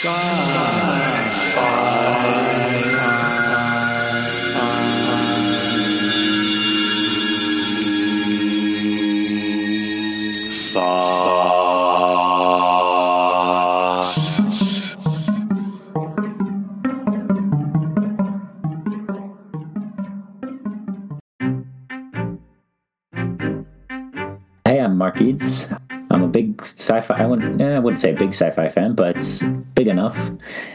Hey, wouldn't, say a big sci-fi fan, but big enough.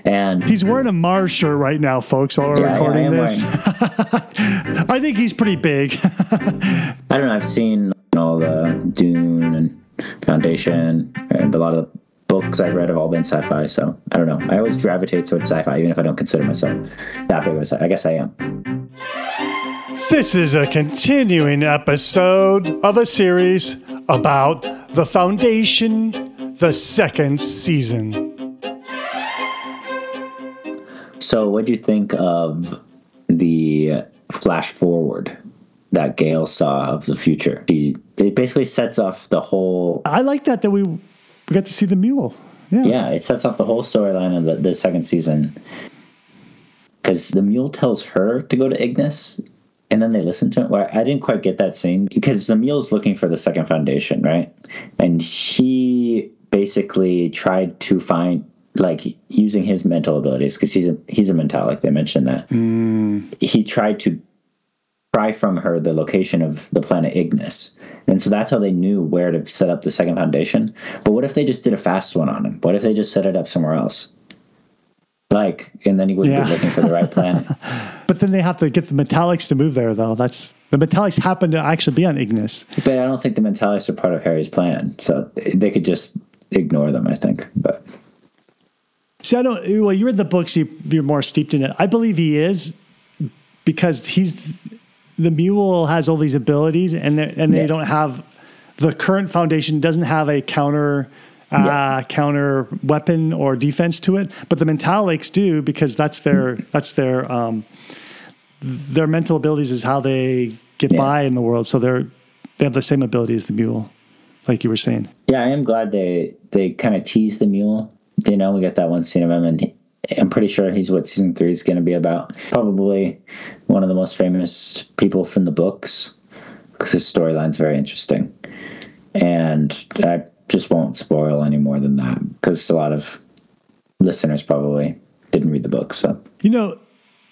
And He's wearing a Mars shirt right now, folks, while we're Yeah, yeah, I recording am this. I think he's pretty big. I don't know. I've seen all the Dune and Foundation, and a lot of the books I've read have all been sci-fi. So I don't know. I always gravitate towards sci-fi, even if I don't consider myself that big of a sci-fi. I guess I am. this is a continuing episode of a series about the Foundation, the second season. So, what do you think of the flash forward that Gail saw of the future? It basically sets off the whole. I like that that we we got to see the mule. Yeah. Yeah, it sets off the whole storyline of the, the second season. Because the mule tells her to go to Ignis, and then they listen to it. Well, I didn't quite get that scene because the mule's looking for the second foundation, right? And he basically tried to find like using his mental abilities because he's a he's a mentalic. They mentioned that hmm. he tried to pry from her the location of the planet Ignis. And so that's how they knew where to set up the second foundation. But what if they just did a fast one on him? What if they just set it up somewhere else? Like, and then he wouldn't Yeah. be looking for the right planet. But then they have to get the Mentalics to move there, though. That's the Mentalics happen to actually be on Ignis. but I don't think the Mentalists are part of Hari's plan. So they could just ignore them, I think. But See, I don't. Well, you read the books; you, you're more steeped in it. I believe he is because he's the mule has all these abilities, and they- and they Yeah. don't have the current foundation doesn't have a counter. Uh, counter weapon or defense to it, but the Mentalics do because that's their that's their um, their mental abilities is how they get Yeah. by in the world. So they're they have the same ability as the mule, like you were saying. Yeah, I am glad they they kind of teased the mule. You know, we got that one scene of him, and I'm pretty sure he's what season three is going to be about. Probably one of the most famous people from the books because his storyline's very interesting. And I just won't spoil any more than that because a lot of listeners probably didn't read the book. So You know,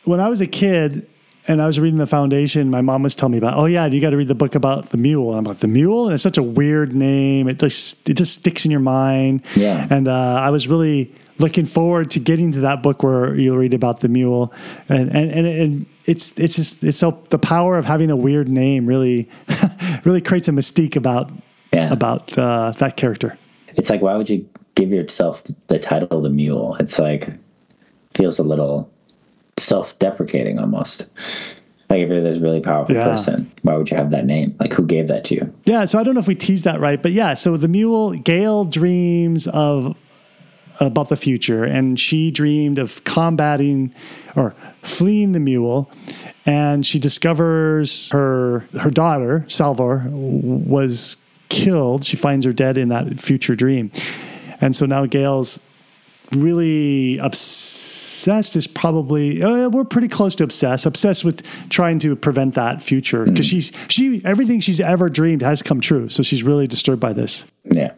when I was a kid and I was reading the Foundation, my mom was telling me about, oh yeah, you got to read the book about the mule. I'm like, the mule, and it's such a weird name. It just it just sticks in your mind. Yeah. And uh, I was really looking forward to getting to that book where you'll read about the mule, and and and, and it's it's just it's so the power of having a weird name really really creates a mystique about Yeah. about uh, that character. it's like, why would you give yourself the title the mule? It's like, feels a little self deprecating almost. Like if you're this really powerful Yeah. person, why would you have that name? Like who gave that to you? Yeah, so I don't know if we teased that right, but yeah, so the mule, Gail dreams of about the future, and she dreamed of combating or fleeing the mule, and she discovers her her daughter Salvor was killed. She finds her dead in that future dream, and so now Gail's really obsessed is probably uh, we're pretty close to obsessed obsessed with trying to prevent that future because she's she everything she's ever dreamed has come true so she's really disturbed by this Yeah.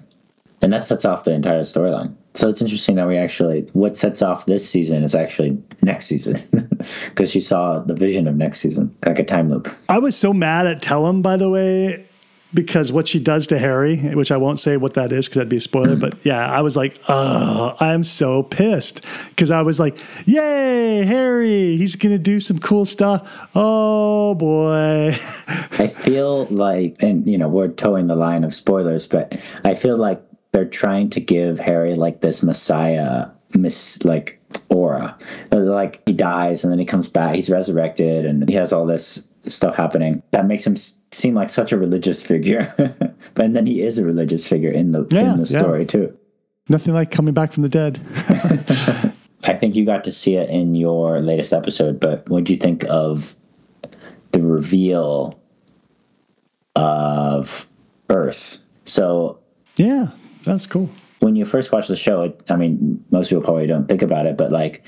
And that sets off the entire storyline. So it's interesting that we actually, what sets off this season is actually next season. Because she saw the vision of next season, like a time loop. i was so mad at Tellem by the way because what she does to Hari which i won't say what that is because that'd be a spoiler but yeah i was like oh i'm so pissed. Because i was like yay Hari he's gonna do some cool stuff. Oh boy. I feel like, and you know, we're toeing the line of spoilers, but I feel like they're trying to give Hari like this messiah, miss like aura. Like he dies and then he comes back, he's resurrected, and he has all this stuff happening that makes him seem like such a religious figure. but and then he is a religious figure in the Yeah, in the yeah. story too. nothing like coming back from the dead I think you got to see it in your latest episode, but what do you think of the reveal of Earth? So yeah that's cool when you first watch the show, it, I mean, most people probably don't think about it, but like,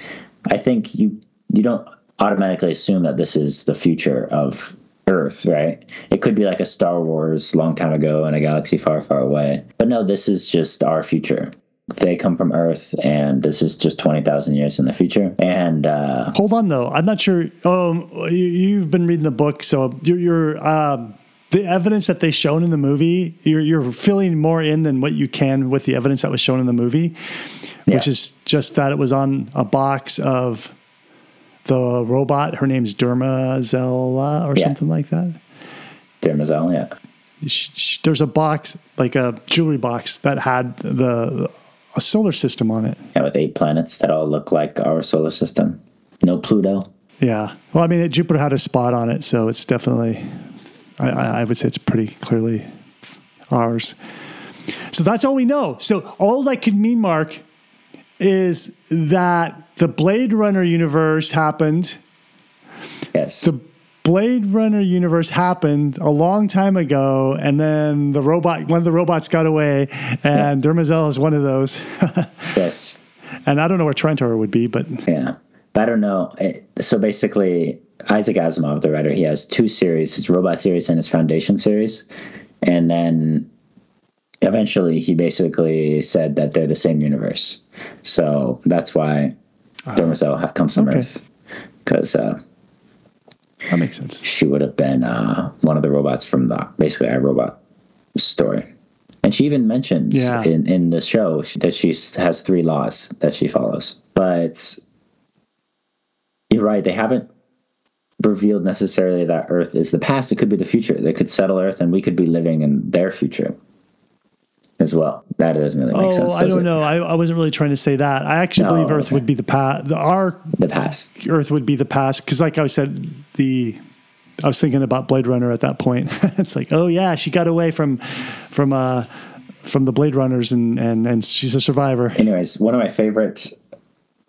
I think you you don't automatically assume that this is the future of Earth, right? It could be like a Star Wars long time ago in a galaxy far, far away. But no, this is just our future. They come from Earth, and this is just twenty thousand years in the future. And uh, Hold on, though. I'm not sure. Um, you, you've been reading the book, so you're, you're um, the evidence that they shown in the movie. You're you're filling more in than what you can with the evidence that was shown in the movie, which is just that it was on a box of the robot. Her name's Derma Dermazella or Yeah. something like that. Demerzel, yeah, sh- sh- there's a box like a jewelry box that had the a solar system on it. yeah, with eight planets that all look like our solar system. No Pluto. Yeah. Well, I mean, it, Jupiter had a spot on it, so it's definitely. I, I I would say it's pretty clearly ours. So that's all we know. So all that could mean, Mark, is that the Blade Runner universe happened. Yes. The Blade Runner universe happened a long time ago, and then the robot, one of the robots got away, and Demerzel is one of those. yes. and I don't know where Trantor would be, but Yeah. But I don't know. So basically, Isaac Asimov, the writer, he has two series his Robot series and his Foundation series. And then eventually he basically said that they're the same universe. So that's why ha- comes from okay. Earth. Because uh, that makes sense. she would have been uh, one of the robots from the basically our robot story. And she even mentions Yeah. in, in the show that she has three laws that she follows. But you're right, they haven't revealed necessarily that Earth is the past. It could be the future. They could settle Earth and we could be living in their future as well. That doesn't really make Oh, sense. I don't it? know. I, I wasn't really trying to say that. I actually No, believe Earth okay. would be the past. The, our The past. Earth would be the past because, like I said, the I was thinking about Blade Runner at that point. it's like, oh yeah, she got away from from uh from the Blade Runners and and and she's a survivor. anyways, one of my favorite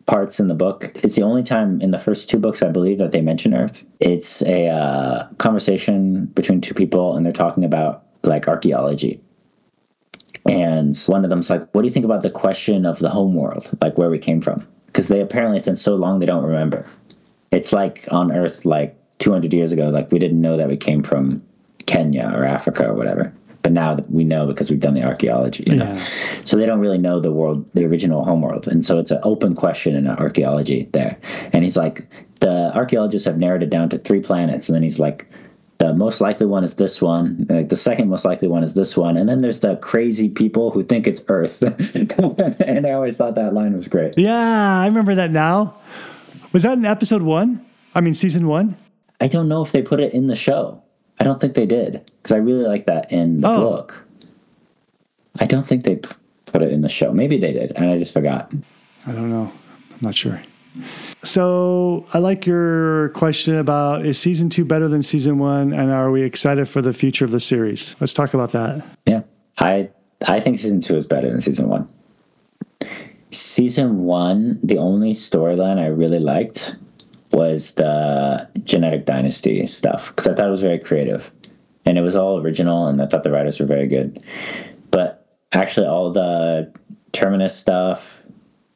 parts in the book. It's the only time in the first two books, I believe, that they mention Earth. It's a uh, conversation between two people, and they're talking about like archaeology. And one of them's like, "What do you think about the question of the home world, like where we came from?" Because they apparently it's been so long they don't remember. It's like on Earth, like 200 years ago, like we didn't know that we came from Kenya or Africa or whatever. But now that we know because we've done the archaeology. You know? Yeah. So they don't really know the world, the original homeworld. And so it's an open question in archaeology there. And he's like, the archaeologists have narrowed it down to three planets. And then he's like, the most likely one is this one. Like the second most likely one is this one. And then there's the crazy people who think it's Earth. and I always thought that line was great. Yeah, I remember that now. Was that in episode one? I mean, season one. I don't know if they put it in the show. I don't think they did because I really like that in the Oh. book. I don't think they put it in the show. Maybe they did, and I just forgot. I don't know. I'm not sure. So I like your question about is season two better than season one, and are we excited for the future of the series? Let's talk about that. Yeah, I I think season two is better than season one. Season one, the only storyline I really liked was the genetic dynasty stuff because I thought it was very creative, and it was all original, and I thought the writers were very good. But actually, all the terminus stuff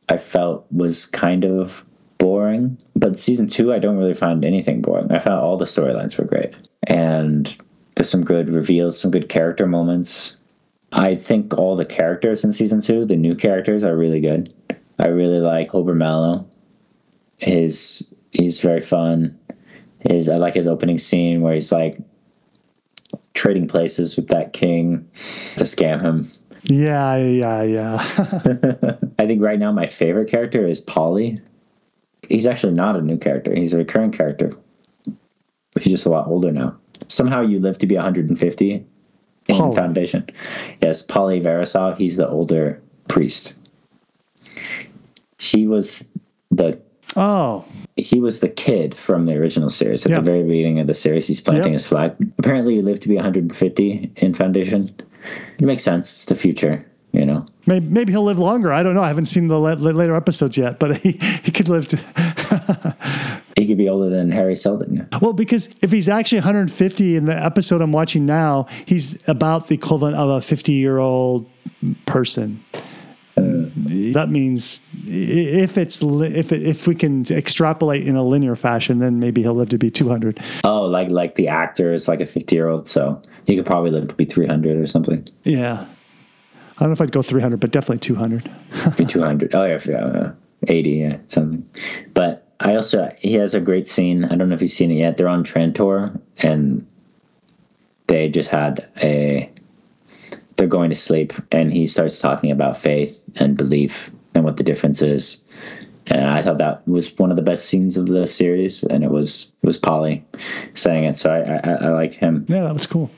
I felt was kind of boring. But season two, I don't really find anything boring. I found all the storylines were great, and there's some good reveals, some good character moments. I think all the characters in season two, the new characters, are really good. I really like Hober Mallow. His he's very fun. His I like his opening scene where he's like trading places with that king to scam him. Yeah, yeah, yeah. I think right now my favorite character is Poly. He's actually not a new character. He's a recurring character. He's just a lot older now. Somehow you live to be 150 in. Foundation. Yes, Poly Verisof. He's the older priest. He was the oh, he was the kid from the original series. At Yeah. the very beginning of the series, he's planting Yep. his flag. Apparently, you live to be 150 in Foundation. It makes sense. It's the future, you know. Maybe, maybe he'll live longer. I don't know. I haven't seen the la- la- later episodes yet, but he, he could live to. He could be older than Hari Seldon. Well, because if he's actually 150 in the episode I'm watching now, he's about the equivalent of a 50 year old person. Uh, that means if it's if it, if we can extrapolate in a linear fashion, then maybe he'll live to be 200. Oh, like like the actor is like a fifty year old, so he could probably live to be three hundred or something. Yeah. I don't know if I'd go 300, but definitely 200. Two hundred. Oh yeah, yeah, uh, eighty, yeah, something. But I also he has a great scene. I don't know if you've seen it yet. They're on Trantor and they just had a. They're going to sleep, and he starts talking about faith and belief and what the difference is. And I thought that was one of the best scenes of the series, and it was it was Poly saying it. So I I, I like him. Yeah, that was cool.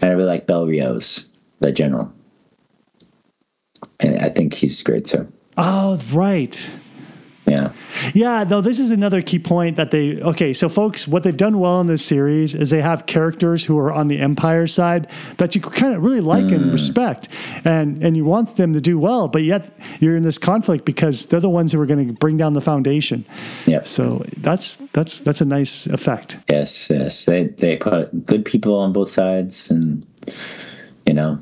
And I really like Bel Riose, the general. And I think he's great too. Oh, right. Yeah. Yeah, though this is another key point that they okay, so folks, what they've done well in this series is they have characters who are on the Empire side that you kind of really like and mm. respect. And and you want them to do well, but yet you're in this conflict because they're the ones who are going to bring down the foundation. Yeah. So that's that's that's a nice effect. Yes, yes. They they put good people on both sides and you know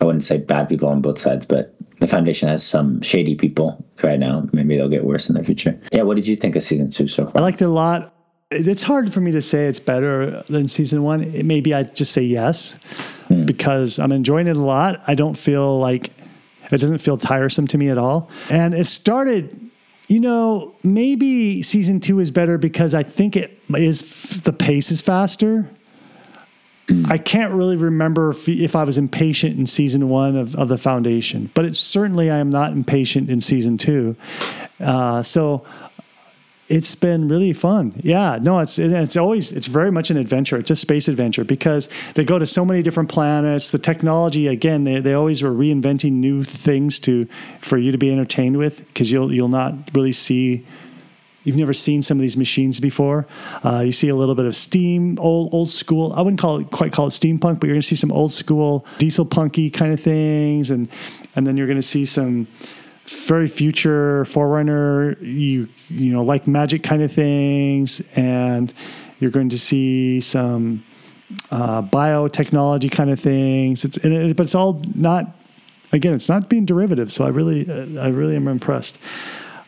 I wouldn't say bad people on both sides, but the foundation has some shady people right now. Maybe they'll get worse in the future. Yeah, what did you think of season two so far? I liked it a lot. It's hard for me to say it's better than season one. It- Maybe I'd just say yes hmm. because I'm enjoying it a lot. I don't feel like it doesn't feel tiresome to me at all. And it started, you know, maybe season two is better because I think it is the pace is faster. I can't really remember if, if I was impatient in season one of, of the foundation, but it's certainly I am not impatient in season two. Uh, so it's been really fun. Yeah, no, it's it's always it's very much an adventure. It's a space adventure because they go to so many different planets. The technology again, they, they always were reinventing new things to for you to be entertained with because you'll you'll not really see. You've never seen some of these machines before. Uh, you see a little bit of steam, old old school. I wouldn't call it quite call it steampunk, but you're going to see some old school diesel punky kind of things, and and then you're going to see some very future forerunner you you know like magic kind of things and you're going to see some uh, biotechnology kind of things it's it, but it's all not again it's not being derivative so i really i really am impressed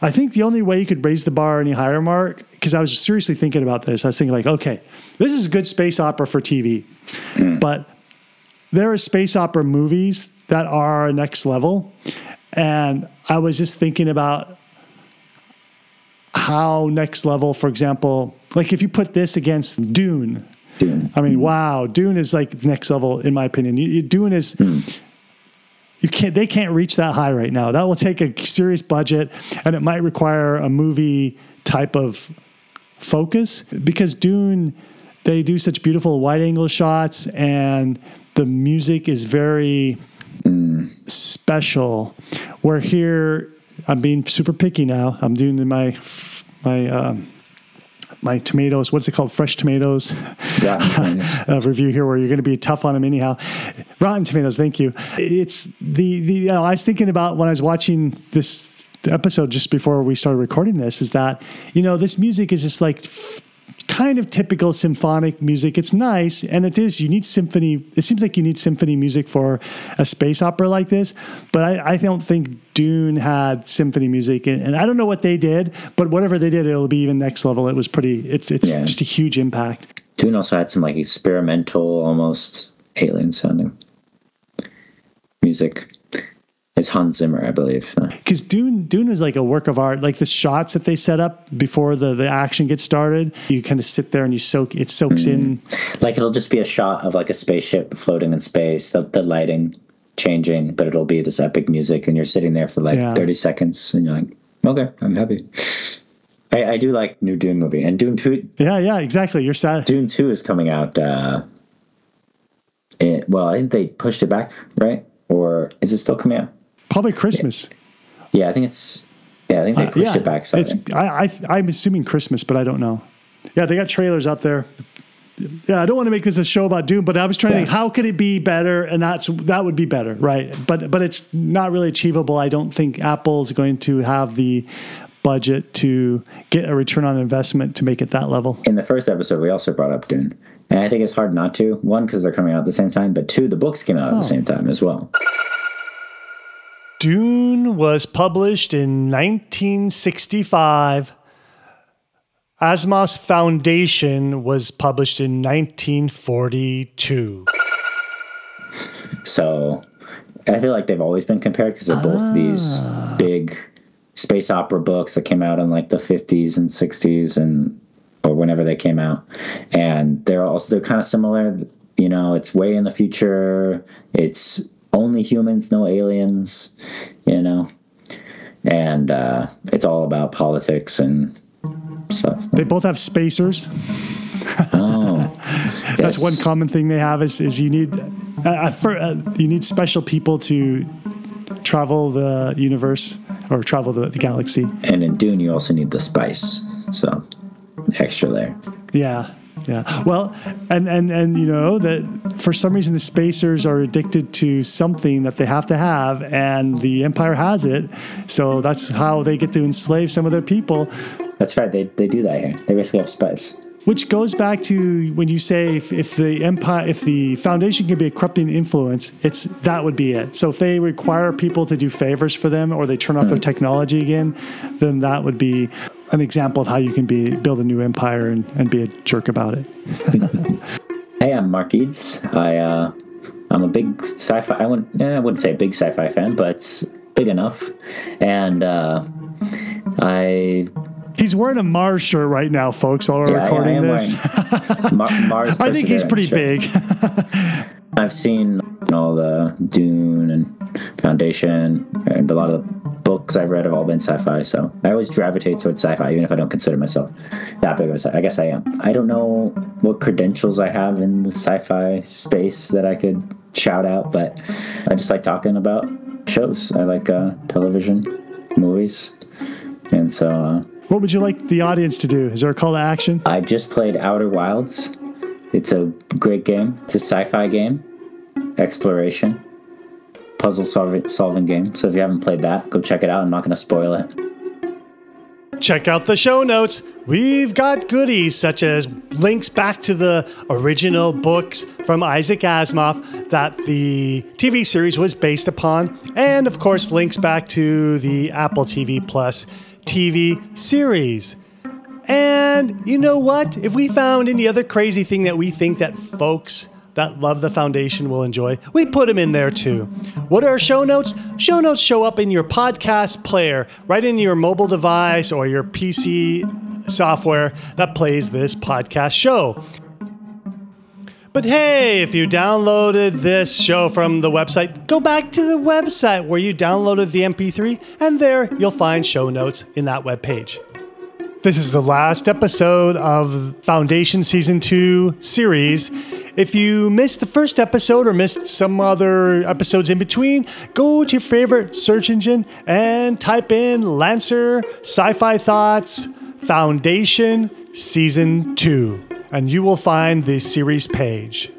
i think the only way you could raise the bar any higher mark because i was seriously thinking about this. I was thinking like okay this is a good space opera for tv mm. but there are space opera movies that are next level. And I was just thinking about how next level, for example, like if you put this against Dune, Dune. I mean, wow, Dune is like next level in my opinion. You, you- Dune is hmm. You can't they can't reach that high right now. That will take a serious budget and it might require a movie type of focus because Dune they do such beautiful wide angle shots and the music is very special. Where here I'm being super picky now. I'm doing my my um, my tomatoes. What's it called? Fresh tomatoes. Yeah. uh, review here where you're going to be tough on them anyhow. Rotten Tomatoes, thank you. It's the the. You know, I was thinking about when I was watching this episode just before we started recording this is that you know this music is just like. Kind of typical symphonic music. It's nice, and it is. You need symphony. It seems like you need symphony music for a space opera like this. But I, I don't think Dune had symphony music, and, and I don't know what they did. But whatever they did, it'll be even next level. It was pretty. It's it's Yeah. just a huge impact. Dune also had some like experimental, almost alien sounding music. It's Hans Zimmer, I believe. because Dune Dune is like a work of art. Like the shots that they set up before the, the action gets started, you kind of sit there and you soak. It soaks in. Like it'll just be a shot of like a spaceship floating in space, the, the lighting changing, but it'll be this epic music, and you're sitting there for like Yeah. 30 seconds, and you're like, okay, I'm happy. I, I do like new Dune movie, and Dune 2, Yeah, yeah, exactly. You're sad. Dune 2 is coming out. Uh, it, well, I think they pushed it back, right? Or is it still coming out? Probably Christmas. Yeah, I think it's. Yeah, I think they Uh, pushed yeah, it back. it's. I, I I'm assuming Christmas, but I don't know. Yeah, they got trailers out there. Yeah, I don't want to make this a show about Dune, but I was trying to think how could it be better, and that's that would be better, right? But but it's not really achievable. I don't think Apple's going to have the budget to get a return on investment to make it that level. in the first episode, we also brought up Dune, and I think it's hard not to. One, because they're coming out at the same time, but two, the books came out at Oh. the same time as well. Dune was published in 1965. Asimov's Foundation was published in 1942. So I feel like they've always been compared because they're both these ah. big space opera books that came out in like the 50s and 60s and or whenever they came out and they're also they're kind of similar you know it's way in the future it's only humans no aliens you know and uh, it's all about politics and stuff They both have spacers. oh That's yes. one common thing they have is, is you need uh, for, uh, you need special people to travel the universe or travel the, the galaxy. and in dune you also need the spice so extra layer Yeah. Yeah. Well, and and and you know that for some reason the spacers are addicted to something that they have to have, and the empire has it, so that's how they get to enslave some of their people. that's right they, they do that here they basically have spice Which goes back to when you say if, if the empire, if the foundation can be a corrupting influence, it's that would be it. So if they require people to do favors for them, or they turn off their technology again, then that would be an example of how you can be build a new empire and, and be a jerk about it. Hey, I'm Mark Eads. I uh, I'm a big sci-fi. I wouldn't eh, I wouldn't say a big sci-fi fan, but big enough. And uh, I He's wearing a Mars shirt right now, folks, while we're yeah, recording am this. Mar- Mars. I think he's pretty shirt. big. I've seen all the Dune and Foundation, and a lot of the books I've read have all been sci-fi. So I always gravitate towards sci-fi, even if I don't consider myself that big of a sci. Fi I guess I am. I don't know what credentials I have in the sci-fi space that I could shout out, but I just like talking about shows. I like uh, television, movies, and so. Uh, what would you like the audience to do? Is there a call to action? I just played Outer Wilds. It's a great game. It's a sci-fi game, exploration, puzzle solving solving game. So if you haven't played that, go check it out. I'm not going to spoil it. Check out the show notes. We've got goodies such as links back to the original books from Isaac Asimov that the TV series was based upon, and of course, links back to the Apple TV Plus TV series. And you know what? If we found any other crazy thing that we think that folks that love the foundation will enjoy, we put them in there too. What are show notes? Show notes show up in your podcast player, right in your mobile device or your PC software that plays this podcast show. But hey, if you downloaded this show from the website, go back to the website where you downloaded the MP3, and there you'll find show notes in that web page. This is the last episode of Foundation Season 2 series. If you missed the first episode or missed some other episodes in between, go to your favorite search engine and type in Lancer Sci Fi Thoughts Foundation Season 2, and you will find the series page.